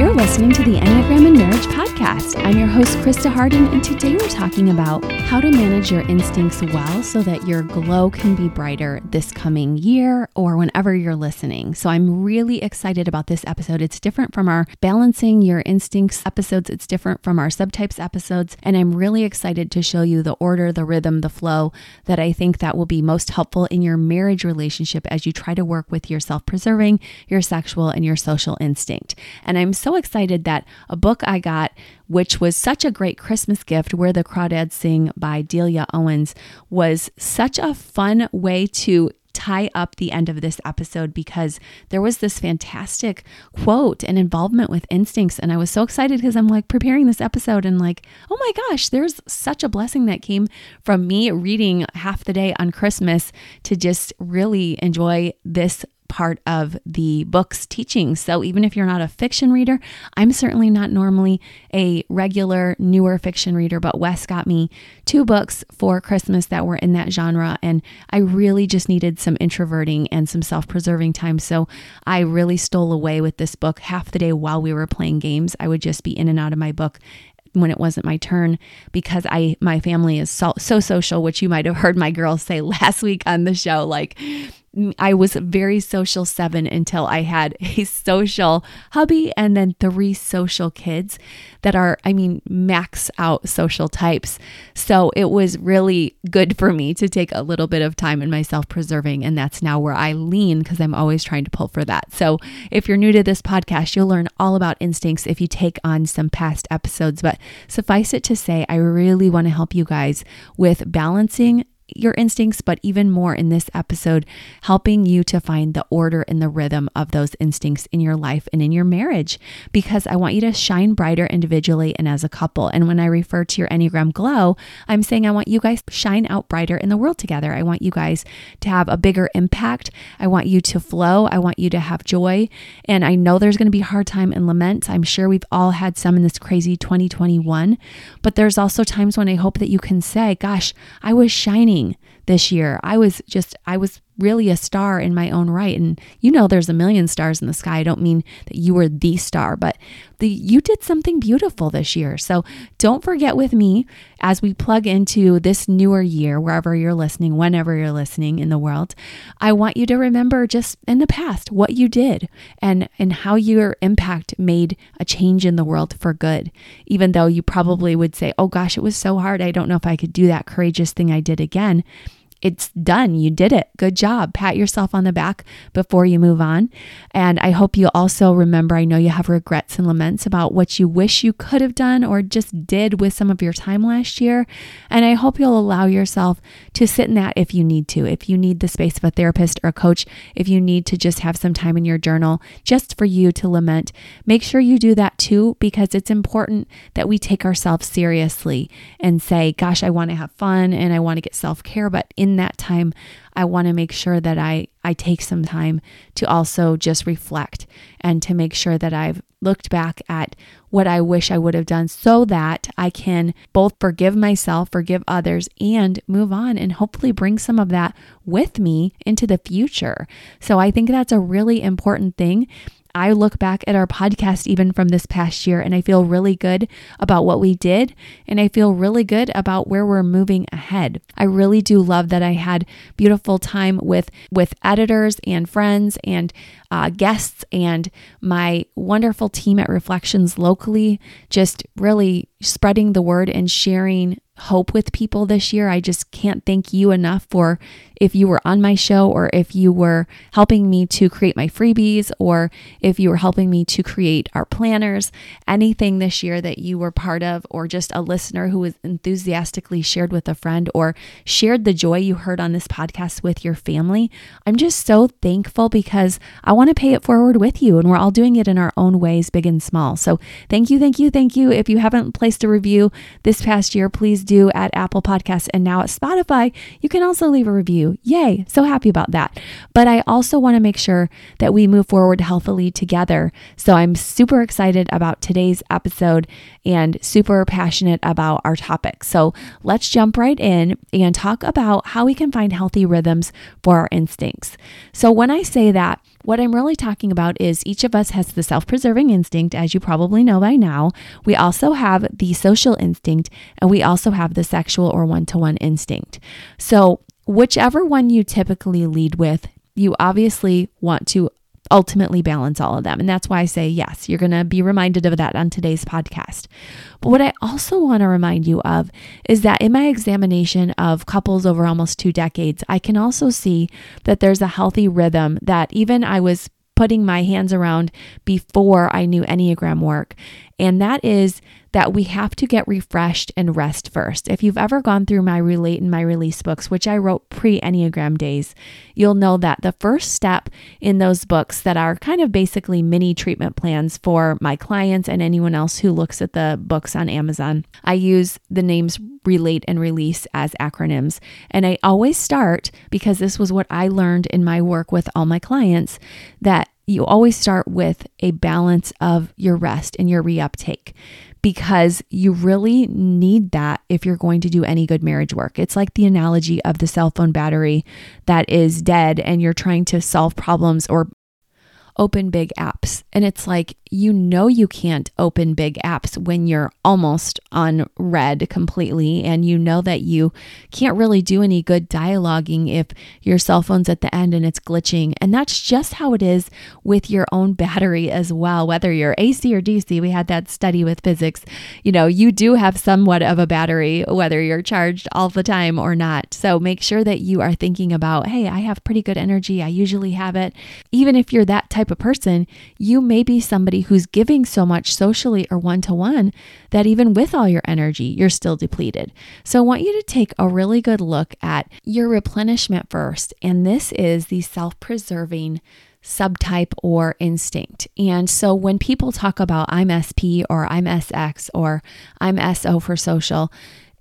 You're listening to the Enneagram and Marriage Podcast. I'm your host, Krista Hardin, and today we're talking about how to manage your instincts well so that your glow can be brighter this coming year or whenever you're listening. So I'm really excited about this episode. It's different from our Balancing Your Instincts episodes, it's different from our subtypes episodes, and I'm really excited to show you the order, the rhythm, the flow that I think that will be most helpful in your marriage relationship as you try to work with your self-preserving, your sexual, and your social instinct. And I'm so excited that a book I got, which was such a great Christmas gift, Where the Crawdads Sing by Delia Owens, was such a fun way to tie up the end of this episode because there was this fantastic quote and involvement with instincts. And I was so excited because I'm like preparing this episode and like, oh my gosh, there's such a blessing that came from me reading half the day on Christmas to just really enjoy this part of the book's teaching. So even if you're not a fiction reader, I'm certainly not normally a regular newer fiction reader, but Wes got me two books for Christmas that were in that genre. And I really just needed some introverting and some self preserving time. So I really stole away with this book half the day while we were playing games. I would just be in and out of my book when it wasn't my turn because I my family is so, so social, which you might have heard my girls say last week on the show. Like I was very social seven until I had a social hubby and then three social kids that are, I mean, max out social types. So it was really good for me to take a little bit of time in my self preserving. And that's now where I lean because I'm always trying to pull for that. So if you're new to this podcast, you'll learn all about instincts if you take on some past episodes. But suffice it to say, I really want to help you guys with balancing your instincts, but even more in this episode, helping you to find the order and the rhythm of those instincts in your life and in your marriage. Because I want you to shine brighter individually and as a couple. And when I refer to your Enneagram glow, I'm saying I want you guys to shine out brighter in the world together. I want you guys to have a bigger impact. I want you to flow. I want you to have joy. And I know there's going to be hard time and lament. I'm sure we've all had some in this crazy 2021, but there's also times when I hope that you can say, gosh, I was shining this year. I was just, I was really a star in my own right. And you know, there's a million stars in the sky. I don't mean that you were the star, but the, you did something beautiful this year. So don't forget with me as we plug into this newer year, wherever you're listening, whenever you're listening in the world, I want you to remember just in the past what you did and, and how your impact made a change in the world for good. Even though you probably would say, oh gosh, it was so hard. I don't know if I could do that courageous thing I did again it's done. You did it. Good job. Pat yourself on the back before you move on. And I hope you also remember I know you have regrets and laments about what you wish you could have done or just did with some of your time last year. And I hope you'll allow yourself to sit in that if you need to. If you need the space of a therapist or a coach, if you need to just have some time in your journal just for you to lament, make sure you do that too because it's important that we take ourselves seriously and say, gosh, I want to have fun and I want to get self care. But in in that time, I want to make sure that I, I take some time to also just reflect and to make sure that I've looked back at what I wish I would have done so that I can both forgive myself, forgive others, and move on and hopefully bring some of that with me into the future. So I think that's a really important thing I look back at our podcast even from this past year and I feel really good about what we did and I feel really good about where we're moving ahead. I really do love that I had beautiful time with with editors and friends and uh, guests and my wonderful team at Reflections locally, just really spreading the word and sharing hope with people this year. I just can't thank you enough for if you were on my show or if you were helping me to create my freebies or if you were helping me to create our planners, anything this year that you were part of or just a listener who was enthusiastically shared with a friend or shared the joy you heard on this podcast with your family. I'm just so thankful because I want to pay it forward with you and we're all doing it in our own ways, big and small. So thank you, thank you, thank you. If you haven't placed a review this past year, please do at Apple Podcasts and now at Spotify. You can also leave a review. Yay, so happy about that. But I also want to make sure that we move forward healthily together. So I'm super excited about today's episode and super passionate about our topic. So let's jump right in and talk about how we can find healthy rhythms for our instincts. So when I say that, What I'm really talking about is each of us has the self preserving instinct, as you probably know by now. We also have the social instinct, and we also have the sexual or one to one instinct. So, whichever one you typically lead with, you obviously want to ultimately balance all of them. And that's why I say, yes, you're going to be reminded of that on today's podcast. But what I also want to remind you of is that in my examination of couples over almost two decades, I can also see that there's a healthy rhythm that even I was putting my hands around before I knew Enneagram work. And that is that we have to get refreshed and rest first. If you've ever gone through my Relate and my Release books, which I wrote pre Enneagram days, you'll know that the first step in those books that are kind of basically mini treatment plans for my clients and anyone else who looks at the books on Amazon, I use the names Relate and Release as acronyms. And I always start because this was what I learned in my work with all my clients that you always start with a balance of your rest and your reuptake because you really need that if you're going to do any good marriage work. It's like the analogy of the cell phone battery that is dead and you're trying to solve problems or open big apps. And it's like, you know, you can't open big apps when you're almost on red completely. And you know that you can't really do any good dialoguing if your cell phone's at the end and it's glitching. And that's just how it is with your own battery as well. Whether you're AC or DC, we had that study with physics. You know, you do have somewhat of a battery, whether you're charged all the time or not. So make sure that you are thinking about, hey, I have pretty good energy. I usually have it. Even if you're that type of person, you may be somebody who's giving so much socially or one to one that even with all your energy, you're still depleted. So I want you to take a really good look at your replenishment first. And this is the self preserving subtype or instinct. And so when people talk about I'm SP or I'm SX or I'm SO for social,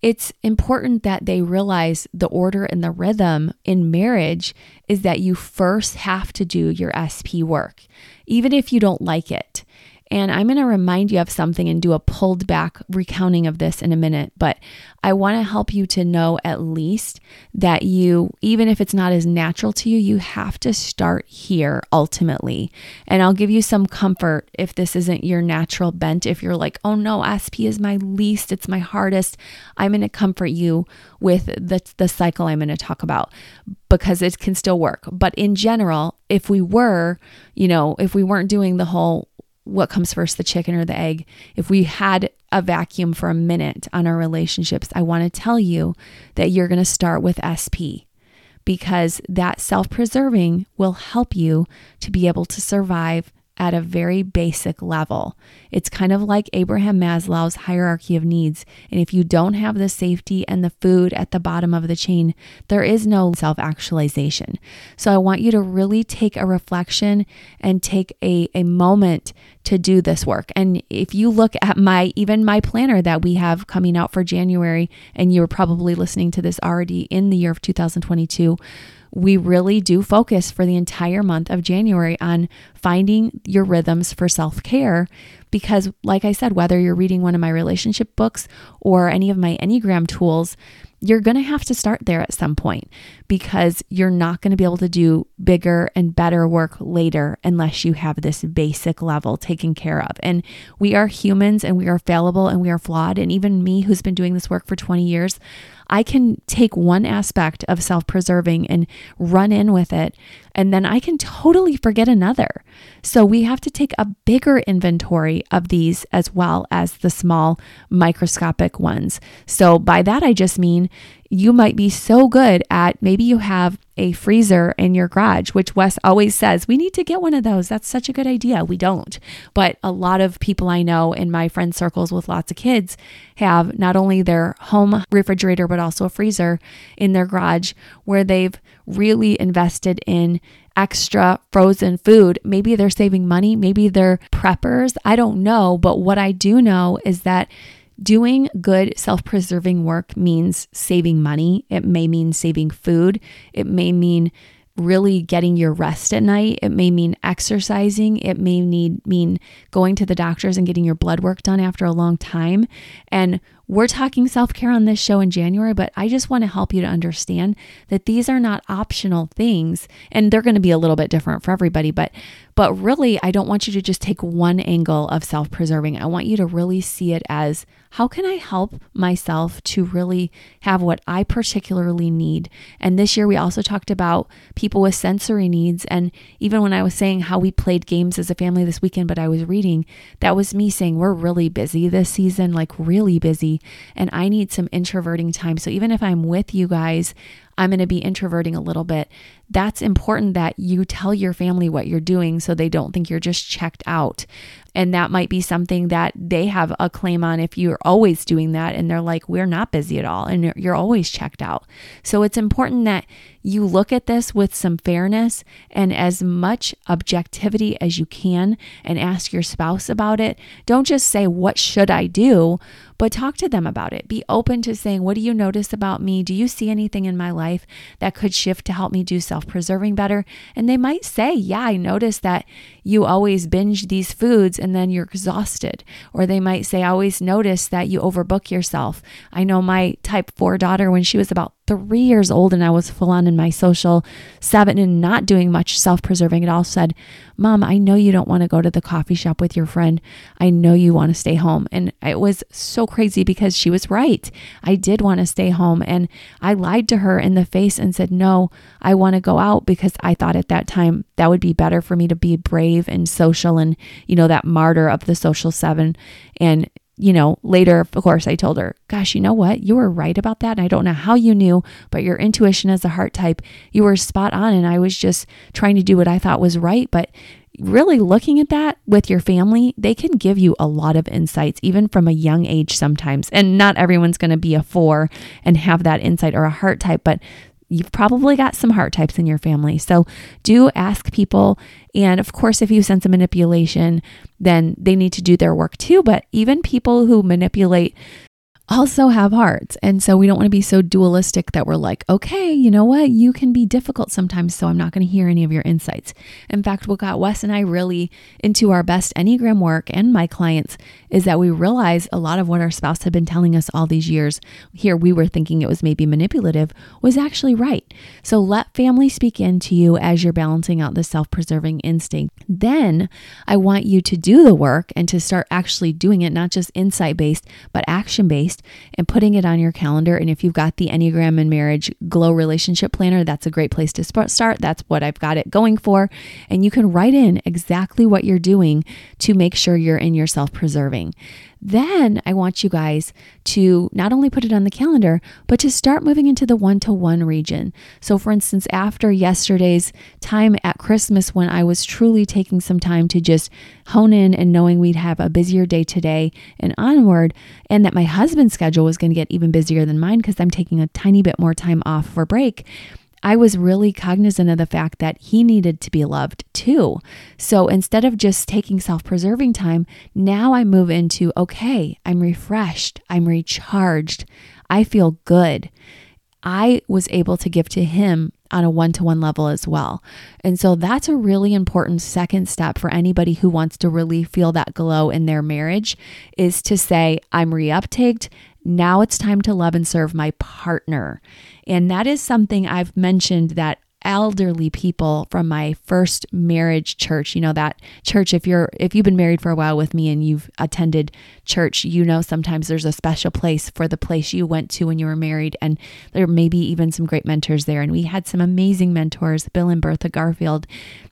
it's important that they realize the order and the rhythm in marriage is that you first have to do your SP work, even if you don't like it. And I'm going to remind you of something and do a pulled back recounting of this in a minute. But I want to help you to know at least that you, even if it's not as natural to you, you have to start here ultimately. And I'll give you some comfort if this isn't your natural bent. If you're like, oh no, SP is my least, it's my hardest, I'm going to comfort you with the, the cycle I'm going to talk about because it can still work. But in general, if we were, you know, if we weren't doing the whole what comes first, the chicken or the egg. If we had a vacuum for a minute on our relationships, I want to tell you that you're going to start with SP because that self preserving will help you to be able to survive at a very basic level. It's kind of like Abraham Maslow's hierarchy of needs. And if you don't have the safety and the food at the bottom of the chain, there is no self actualization. So I want you to really take a reflection and take a, a moment to do this work. And if you look at my, even my planner that we have coming out for January, and you're probably listening to this already in the year of 2022 we really do focus for the entire month of January on finding your rhythms for self care. Because, like I said, whether you're reading one of my relationship books or any of my Enneagram tools, you're going to have to start there at some point because you're not going to be able to do bigger and better work later unless you have this basic level taken care of. And we are humans and we are fallible and we are flawed. And even me, who's been doing this work for 20 years, I can take one aspect of self preserving and run in with it, and then I can totally forget another. So we have to take a bigger inventory of these as well as the small microscopic ones. So by that, I just mean you might be so good at maybe you have a freezer in your garage, which Wes always says, we need to get one of those. That's such a good idea. We don't. But a lot of people I know in my friend circles with lots of kids have not only their home refrigerator, but also a freezer in their garage where they've really invested in extra frozen food. Maybe they're saving money, maybe they're preppers. I don't know. But what I do know is that Doing good self preserving work means saving money. It may mean saving food. It may mean really getting your rest at night. It may mean exercising. It may need mean going to the doctors and getting your blood work done after a long time. And we're talking self care on this show in January, but I just want to help you to understand that these are not optional things and they're going to be a little bit different for everybody. But, but really, I don't want you to just take one angle of self preserving. I want you to really see it as how can I help myself to really have what I particularly need? And this year, we also talked about people with sensory needs. And even when I was saying how we played games as a family this weekend, but I was reading, that was me saying we're really busy this season, like really busy and I need some introverting time. So even if I'm with you guys, I'm going to be introverting a little bit. That's important that you tell your family what you're doing so they don't think you're just checked out. And that might be something that they have a claim on if you're always doing that and they're like, we're not busy at all and you're always checked out. So it's important that you look at this with some fairness and as much objectivity as you can and ask your spouse about it. Don't just say, What should I do? but talk to them about it. Be open to saying, What do you notice about me? Do you see anything in my life that could shift to help me do self preserving better? And they might say, Yeah, I noticed that you always binge these foods and then you're exhausted. Or they might say, I always notice that you overbook yourself. I know my type 4 daughter, when she was about three years old and I was full on in my social seven and not doing much self preserving at all, said, Mom, I know you don't want to go to the coffee shop with your friend. I know you want to stay home. And it was so crazy because she was right. I did want to stay home. And I lied to her in the face and said, No, I want to go out because I thought at that time that would be better for me to be brave and social and, you know, that martyr of the social seven. And you know, later, of course, I told her, Gosh, you know what? You were right about that. And I don't know how you knew, but your intuition as a heart type, you were spot on. And I was just trying to do what I thought was right. But really looking at that with your family, they can give you a lot of insights, even from a young age sometimes. And not everyone's going to be a four and have that insight or a heart type, but you've probably got some heart types in your family. So do ask people. And of course, if you sense a manipulation, then they need to do their work too. But even people who manipulate also have hearts. And so we don't want to be so dualistic that we're like, okay, you know what? You can be difficult sometimes, so I'm not going to hear any of your insights. In fact, what got Wes and I really into our best Enneagram work and my clients is that we realized a lot of what our spouse had been telling us all these years, here we were thinking it was maybe manipulative, was actually right. So let family speak into you as you're balancing out the self preserving instinct. Then I want you to do the work and to start actually doing it, not just insight based, but action based and putting it on your calendar. And if you've got the Enneagram and Marriage Glow Relationship Planner, that's a great place to start. That's what I've got it going for. And you can write in exactly what you're doing to make sure you're in your self preserving. Then I want you guys to not only put it on the calendar, but to start moving into the one to one region. So, for instance, after yesterday's time at Christmas, when I was truly taking some time to just hone in and knowing we'd have a busier day today and onward, and that my husband's schedule was going to get even busier than mine because I'm taking a tiny bit more time off for break. I was really cognizant of the fact that he needed to be loved too. So instead of just taking self preserving time, now I move into okay, I'm refreshed, I'm recharged, I feel good. I was able to give to him on a one to one level as well. And so that's a really important second step for anybody who wants to really feel that glow in their marriage is to say, I'm reuptaked. Now it's time to love and serve my partner. And that is something I've mentioned that elderly people from my first marriage church. You know that church if you're if you've been married for a while with me and you've attended church you know sometimes there's a special place for the place you went to when you were married. And there may be even some great mentors there. And we had some amazing mentors bill and bertha garfield.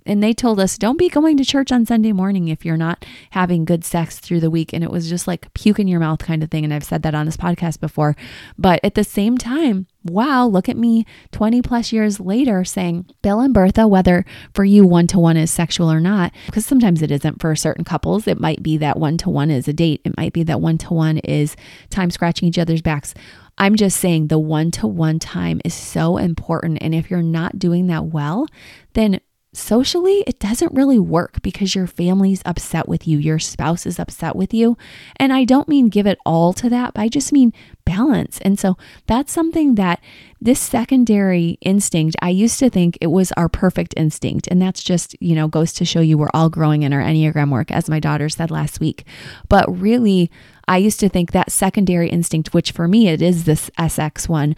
And they told us don't be going to church on sunday morning if you're not having good sex through the week. And it was just like puke in your mouth kind of thing. And i've said that on this podcast before. But at the same time wow, look at me 20 plus years later saying, Bill and Bertha, whether for you one to one is sexual or not, because sometimes it isn't for certain couples. It might be that one to one is a date, it might be that one to one is time scratching each other's backs. I'm just saying the one to one time is so important. And if you're not doing that well, then socially, it doesn't really work because your family's upset with you, your spouse is upset with you. And I don't mean give it all to that, but I just mean balance. And so that's something that this secondary instinct, I used to think it was our perfect instinct. And that's just, you know, goes to show you we're all growing in our Enneagram work, as my daughter said last week. But really, I used to think that secondary instinct, which for me it is this SX one,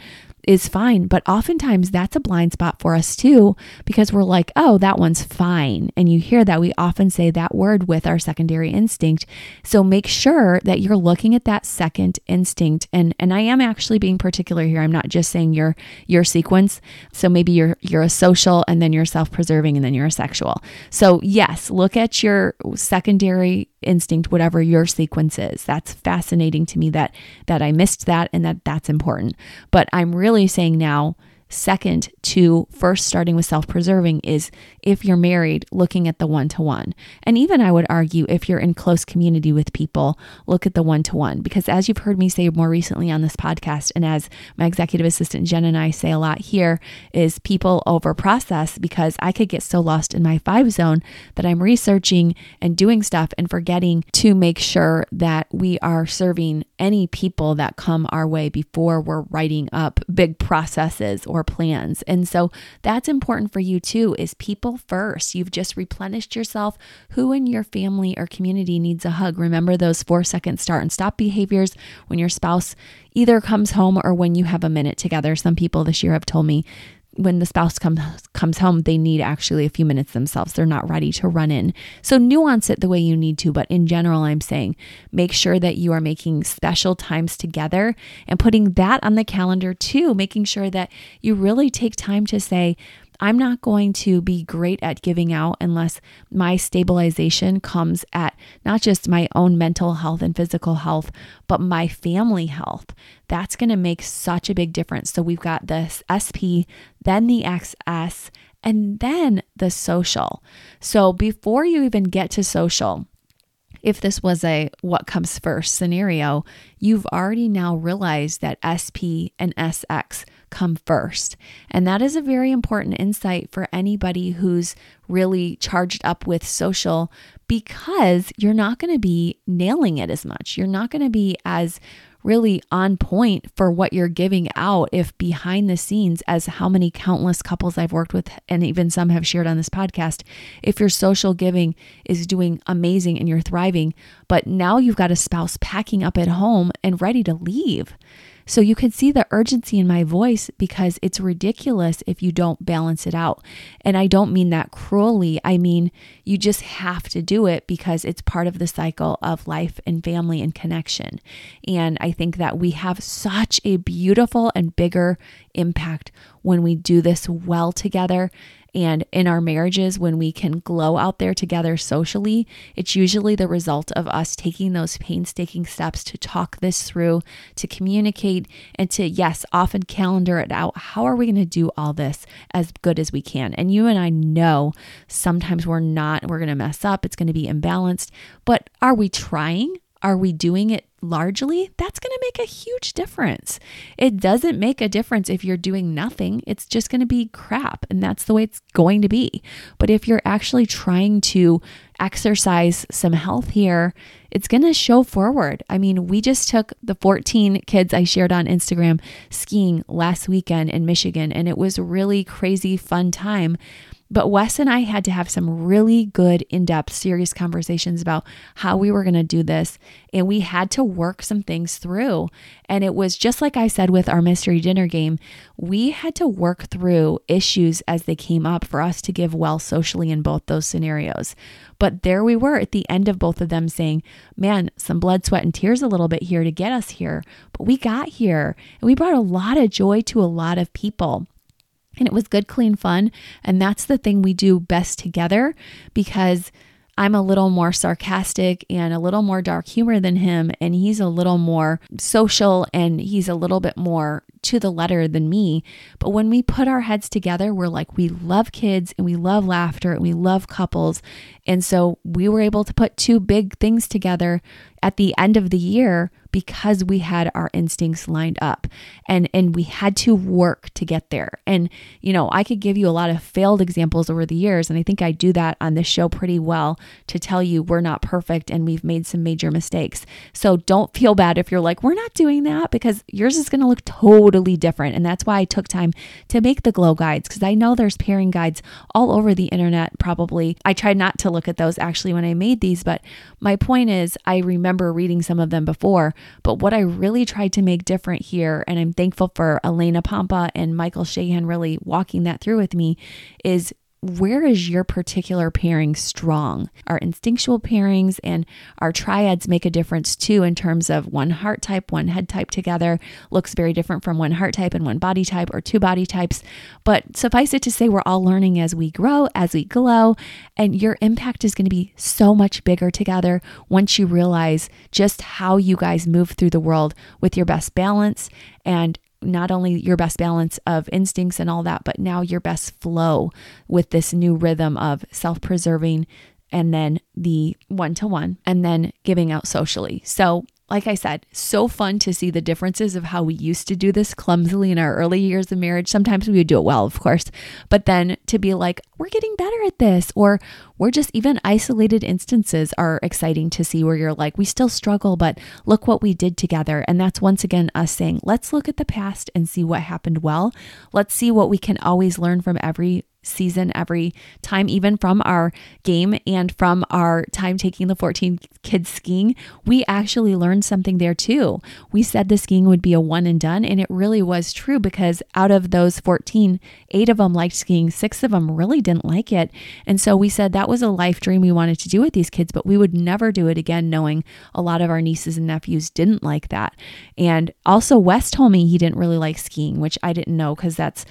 is fine. But oftentimes that's a blind spot for us too, because we're like, oh, that one's fine. And you hear that we often say that word with our secondary instinct. So make sure that you're looking at that second instinct. And and I am actually being particular here. I'm not just saying your your sequence. So maybe you're you're a social and then you're self-preserving and then you're a sexual. So yes, look at your secondary instinct whatever your sequence is. That's fascinating to me that that i missed that and that that's important. But i'm really saying now Second, to first starting with self preserving is if you're married, looking at the one to one. And even I would argue if you're in close community with people, look at the one to one. Because as you've heard me say more recently on this podcast, and as my executive assistant Jen and I say a lot here, is people over process because I could get so lost in my five zone that I'm researching and doing stuff and forgetting to make sure that we are serving any people that come our way before we're writing up big processes or plans. And so that's important for you too is people first. You've just replenished yourself. Who in your family or community needs a hug? Remember those 4 second start and stop behaviors when your spouse either comes home or when you have a minute together. Some people this year have told me when the spouse comes comes home, they need actually a few minutes themselves. They're not ready to run in. So nuance it the way you need to, but in general I'm saying make sure that you are making special times together and putting that on the calendar too, making sure that you really take time to say I'm not going to be great at giving out unless my stabilization comes at not just my own mental health and physical health, but my family health. That's going to make such a big difference. So we've got this SP, then the XS, and then the social. So before you even get to social, if this was a what comes first scenario, you've already now realized that SP and SX come first. And that is a very important insight for anybody who's really charged up with social because you're not going to be nailing it as much. You're not going to be as really on point for what you're giving out if behind the scenes as how many countless couples I've worked with and even some have shared on this podcast if your social giving is doing amazing and you're thriving but now you've got a spouse packing up at home and ready to leave so you can see the urgency in my voice because it's ridiculous if you don't balance it out. And I don't mean that cruelly. I mean, you just have to do it because it's part of the cycle of life and family and connection. And I think that we have such a beautiful and bigger impact when we do this well together and in our marriages, when we can glow out there together socially, it's usually the result of us taking those painstaking steps to talk this through, to communicate, and to, yes, often calendar it out. How are we going to do all this as good as we can? And you and I know sometimes we're not, we're going to mess up, it's going to be imbalanced, but are we trying? Are we doing it largely, that's going to make a huge difference. It doesn't make a difference if you're doing nothing, it's just going to be crap. And that's the way it's going to be. But if you're actually trying to exercise some health here, it's going to show forward. I mean, we just took the 14 kids I shared on Instagram skiing last weekend in Michigan, and it was really crazy, fun time. But Wes and I had to have some really good, in depth, serious conversations about how we were going to do this. And we had to work some things through. And it was just like I said with our mystery dinner game, we had to work through issues as they came up for us to give well socially in both those scenarios. But there we were at the end of both of them saying, man, some blood, sweat, and tears a little bit here to get us here. But we got here and we brought a lot of joy to a lot of people. And it was good, clean fun. And that's the thing we do best together because I'm a little more sarcastic and a little more dark humor than him. And he's a little more social and he's a little bit more to the letter than me. But when we put our heads together, we're like, we love kids and we love laughter and we love couples. And so we were able to put two big things together at the end of the year because we had our instincts lined up and and we had to work to get there. And you know, I could give you a lot of failed examples over the years and I think I do that on this show pretty well to tell you we're not perfect and we've made some major mistakes. So don't feel bad if you're like we're not doing that because yours is going to look totally different and that's why I took time to make the glow guides because I know there's pairing guides all over the internet probably. I tried not to look at those actually when I made these, but my point is I remember reading some of them before but what I really tried to make different here, and I'm thankful for Elena Pompa and Michael Shahan really walking that through with me, is where is your particular pairing strong? Our instinctual pairings and our triads make a difference too in terms of one heart type, one head type together looks very different from one heart type and one body type or two body types. But suffice it to say, we're all learning as we grow, as we glow, and your impact is going to be so much bigger together once you realize just how you guys move through the world with your best balance and not only your best balance of instincts and all that, but now your best flow with this new rhythm of self preserving and then the one to one and then giving out socially. So like I said, so fun to see the differences of how we used to do this clumsily in our early years of marriage. Sometimes we would do it well, of course, but then to be like, we're getting better at this, or we're just even isolated instances are exciting to see where you're like, we still struggle, but look what we did together. And that's once again us saying, let's look at the past and see what happened well. Let's see what we can always learn from every season every time, even from our game and from our time taking the 14 kids skiing. We actually learned something there too. We said the skiing would be a one and done, and it really was true because out of those 14, eight of them liked skiing, six of them really didn't like it. And so we said that was a life dream we wanted to do with these kids, but we would never do it again, knowing a lot of our nieces and nephews didn't like that. And also, Wes told me he didn't really like skiing, which I didn't know because that's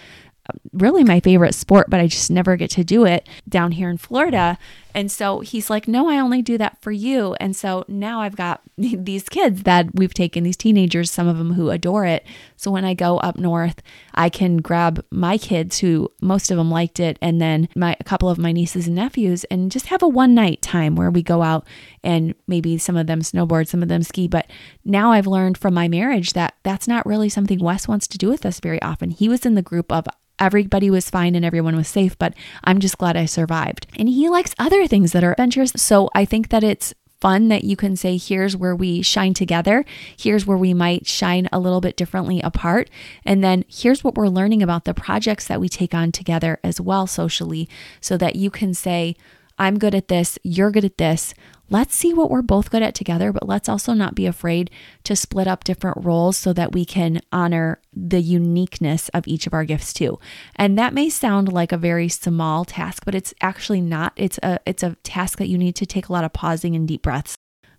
really my favorite sport, but I just never get to do it down here in Florida. And so he's like, No, I only do that for you. And so now I've got these kids that we've taken, these teenagers, some of them who adore it. So when I go up north, I can grab my kids who most of them liked it, and then my a couple of my nieces and nephews, and just have a one night time where we go out and maybe some of them snowboard, some of them ski. But now I've learned from my marriage that that's not really something Wes wants to do with us very often. He was in the group of everybody was fine and everyone was safe, but I'm just glad I survived. And he likes other things that are adventures. So I think that it's fun that you can say, here's where we shine together. Here's where we might shine a little bit differently apart. And then here's what we're learning about the projects that we take on together as well socially, so that you can say, I'm good at this, you're good at this let's see what we're both good at together, but let's also not be afraid to split up different roles so that we can honor the uniqueness of each of our gifts too. And that may sound like a very small task, but it's actually not. It's a it's a task that you need to take a lot of pausing and deep breaths.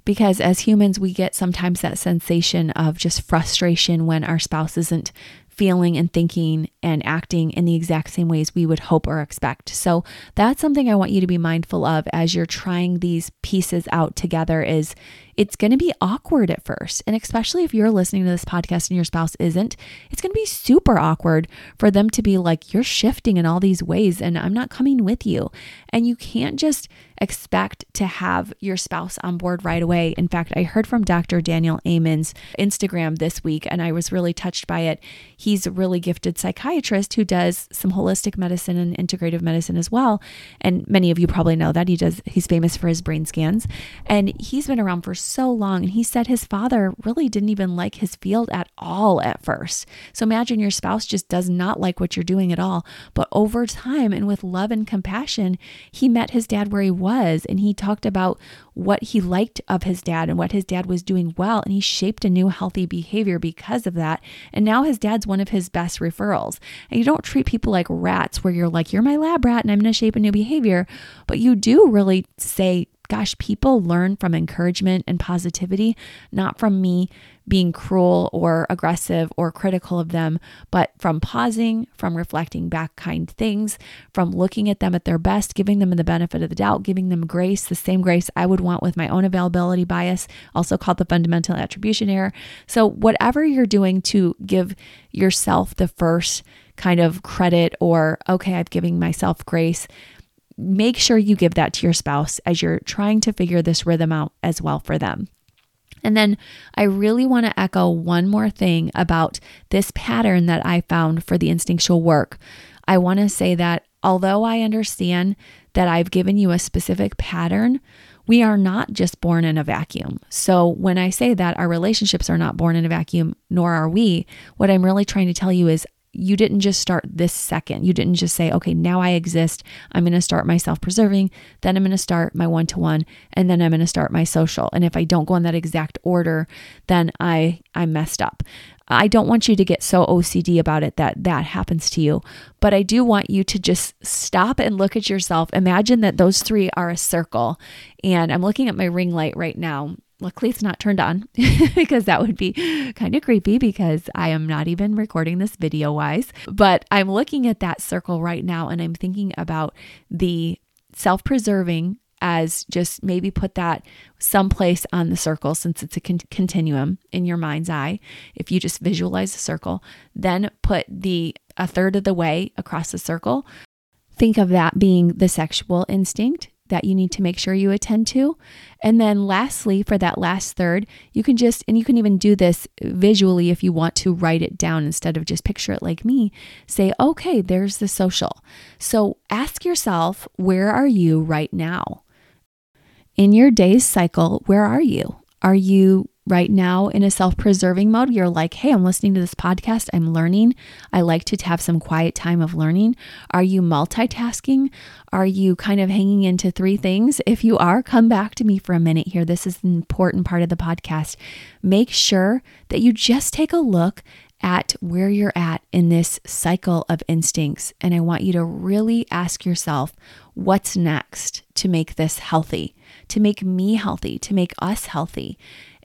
Because as humans, we get sometimes that sensation of just frustration when our spouse isn't feeling and thinking and acting in the exact same ways we would hope or expect. So that's something I want you to be mindful of as you're trying these pieces out together is it's going to be awkward at first. And especially if you're listening to this podcast and your spouse isn't, it's going to be super awkward for them to be like, you're shifting in all these ways and I'm not coming with you. And you can't just expect to have your spouse on board right away. In fact, I heard from Dr. Daniel Amen's Instagram this week and I was really touched by it. He's a really gifted psychiatrist who does some holistic medicine and integrative medicine as well. And many of you probably know that he does, he's famous for his brain scans. And he's been around for long. And he said his father really didn't even like his field at all at first. So imagine your spouse just does not like what you're doing at all. But over time and with love and compassion, he met his dad where he was and he talked about what he liked of his dad and what his dad was doing well. And he shaped a new healthy behavior because of that. And now his dad's one of his best referrals. And you don't treat people like rats where you're like, you're my lab rat and I'm going to shape a new behavior. But you do really say, gosh, people learn from encouragement and positivity, not from me being cruel or aggressive or critical of them, but from pausing, from reflecting back kind things, from looking at them at their best, giving them the benefit of the doubt, giving them grace, the same grace I would want with my own availability bias, also called the fundamental attribution error. So, whatever you're doing to give yourself the first kind of credit or, okay, I've given myself grace make sure you give that to your spouse as you're trying to figure this rhythm out as well for them. And then I really want to echo one more thing about this pattern that I found for the instinctual work. I want to say that although I understand that I've given you a specific pattern, we are not just born in a vacuum. So when I say that our relationships are not born in a vacuum, nor are we, what I'm really trying to tell you is you didn't just start this second. You didn't just say, okay, now I exist. I'm going to start my self preserving. Then I'm going to start my one to one. And then I'm going to start my social. And if I don't go in that exact order, then I, I messed up. I don't want you to get so OCD about it that that happens to you, but I do want you to just stop and look at yourself. Imagine that those three are a circle. And I'm looking at my ring light right now Luckily, it's not turned on because that would be kind of creepy because I am not even recording this video wise. But I'm looking at that circle right now and I'm thinking about the self preserving as just maybe put that someplace on the circle since it's a con- continuum in your mind's eye. If you just visualize the circle, then put the a third of the way across the circle. Think of that being the sexual instinct that you need to make sure you attend to. And then lastly, for that last third, you can just, and you can even do this visually if you want to write it down instead of just picture it like me. Say, okay, there's the social. So ask yourself, where are you right now? In your day's cycle, where are you? Are you right now in a self preserving mode, you're like, hey, I'm listening to this podcast, I'm learning. I like to have some quiet time of learning. Are you multitasking? Are you kind of hanging into three things? If you are, come back to me for a minute here. This is an important part of the podcast. Make sure that you just take a look at where you're at in this cycle of instincts. And I want you to really ask yourself, what's next to make this healthy, to make me healthy, to make us healthy?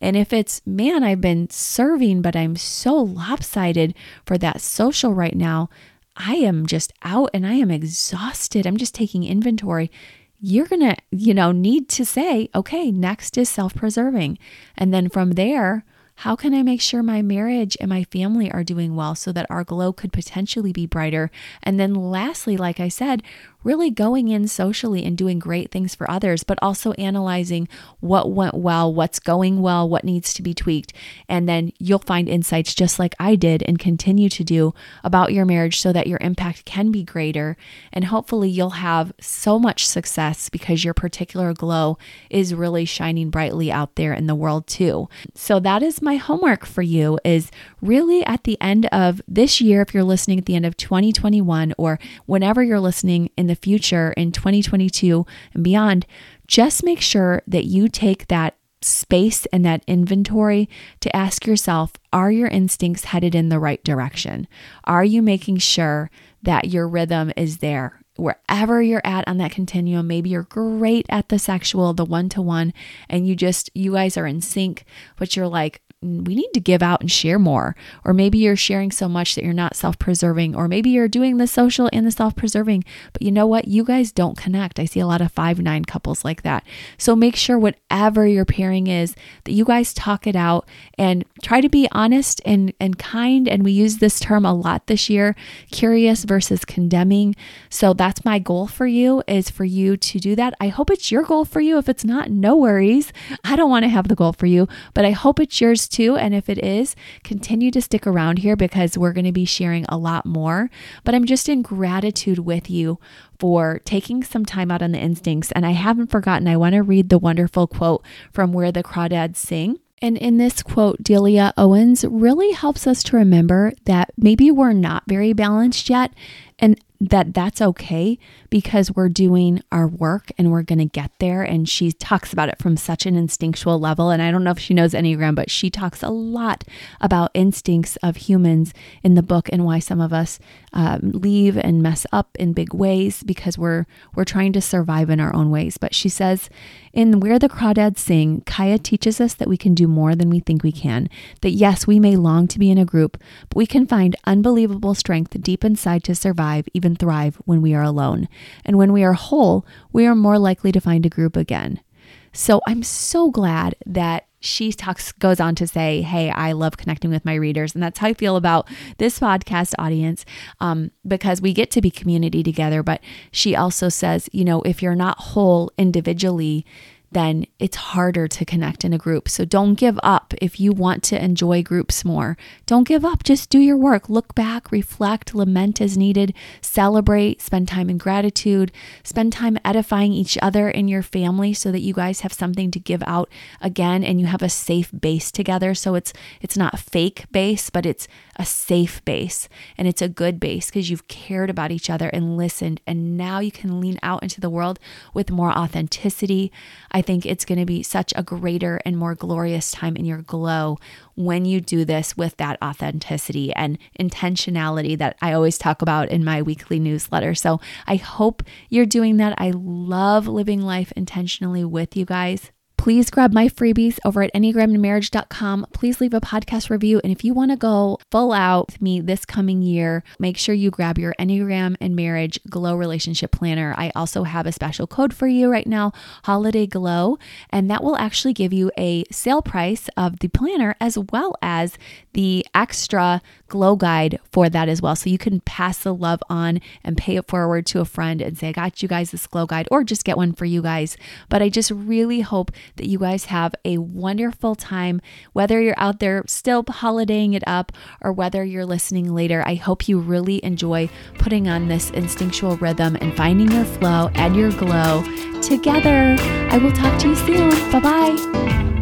And if it's, man, I've been serving, but I'm so lopsided for that social right now, I am just out and I am exhausted. I'm just taking inventory. You're going to, you know, need to say, okay, next is self preserving. And then from there, how can I make sure my marriage and my family are doing well so that our glow could potentially be brighter? And then, lastly, like I said, really going in socially and doing great things for others, but also analyzing what went well, what's going well, what needs to be tweaked. And then you'll find insights just like I did and continue to do about your marriage so that your impact can be greater. And hopefully, you'll have so much success because your particular glow is really shining brightly out there in the world, too. So, that is my homework for you is really at the end of this year, if you're listening at the end of 2021 or whenever you're listening in the the future in 2022 and beyond, just make sure that you take that space and that inventory to ask yourself are your instincts headed in the right direction? Are you making sure that your rhythm is there? Wherever you're at on that continuum, maybe you're great at the sexual, the one to one, and you just, you guys are in sync, but you're like, we need to give out and share more. Or maybe you're sharing so much that you're not self preserving, or maybe you're doing the social and the self preserving, but you know what? You guys don't connect. I see a lot of five nine couples like that. So make sure whatever your pairing is, that you guys talk it out and try to be honest and, and kind. And we use this term a lot this year curious versus condemning. So that's my goal for you is for you to do that. I hope it's your goal for you. If it's not, no worries. I don't want to have the goal for you, but I hope it's yours too. And if it is, continue to stick around here because we're going to be sharing a lot more. But I'm just in gratitude with you for taking some time out on the instincts. And I haven't forgotten, I want to read the wonderful quote from Where the Crawdads Sing. And in this quote, Delia Owens really helps us to remember that maybe we're not very balanced yet. And that that's okay because we're doing our work and we're going to get there. And she talks about it from such an instinctual level. And I don't know if she knows Enneagram, but she talks a lot about instincts of humans in the book and why some of us um, leave and mess up in big ways because we're we're trying to survive in our own ways. But she says in Where the Crawdads Sing, Kya teaches us that we can do more than we think we can. That yes, we may long to be in a group, but we can find unbelievable strength deep inside to survive, even thrive when we are alone. And when we are whole, we are more likely to find a group again. So I'm so glad that she talks goes on to say, "Hey, I love connecting with my readers, and that's how I feel about this podcast audience um, because we get to be community together." But she also says, you know, if you're not whole individually, then it's harder to connect in a group. So don't give up if you want to enjoy groups more. Don't give up. Just do your work. Look back, reflect, lament as needed, celebrate, spend time in gratitude, spend time edifying each other in your family so that you guys have something to give out again and you have a safe base together. So it's it's not fake base, but it's a safe base and it's a good base because you've cared about each other and listened and now you can lean out into the world with more authenticity. I think it's going to be such a greater and more glorious time in your glow when you do this with that authenticity and intentionality that I always talk about in my weekly newsletter. So I hope you're doing that. I love living life intentionally with you guys please grab my freebies over at enneagramandmarriage.com. Please leave a podcast review. And if you want to go full out with me this coming year, make sure you grab your Enneagram and Marriage Glow Relationship Planner. I also have a special code for you right now, Holiday Glow, and that will actually give you a sale price of the planner as well as the extra glow guide for that as well. So you can pass the love on and pay it forward to a friend and say, I got you guys this glow guide, or just get one for you guys. But I just really hope that you guys have a wonderful time, whether you're out there still holidaying it up or whether you're listening later. I hope you really enjoy putting on this instinctual rhythm and finding your flow and your glow together. I will talk to you soon. Bye bye.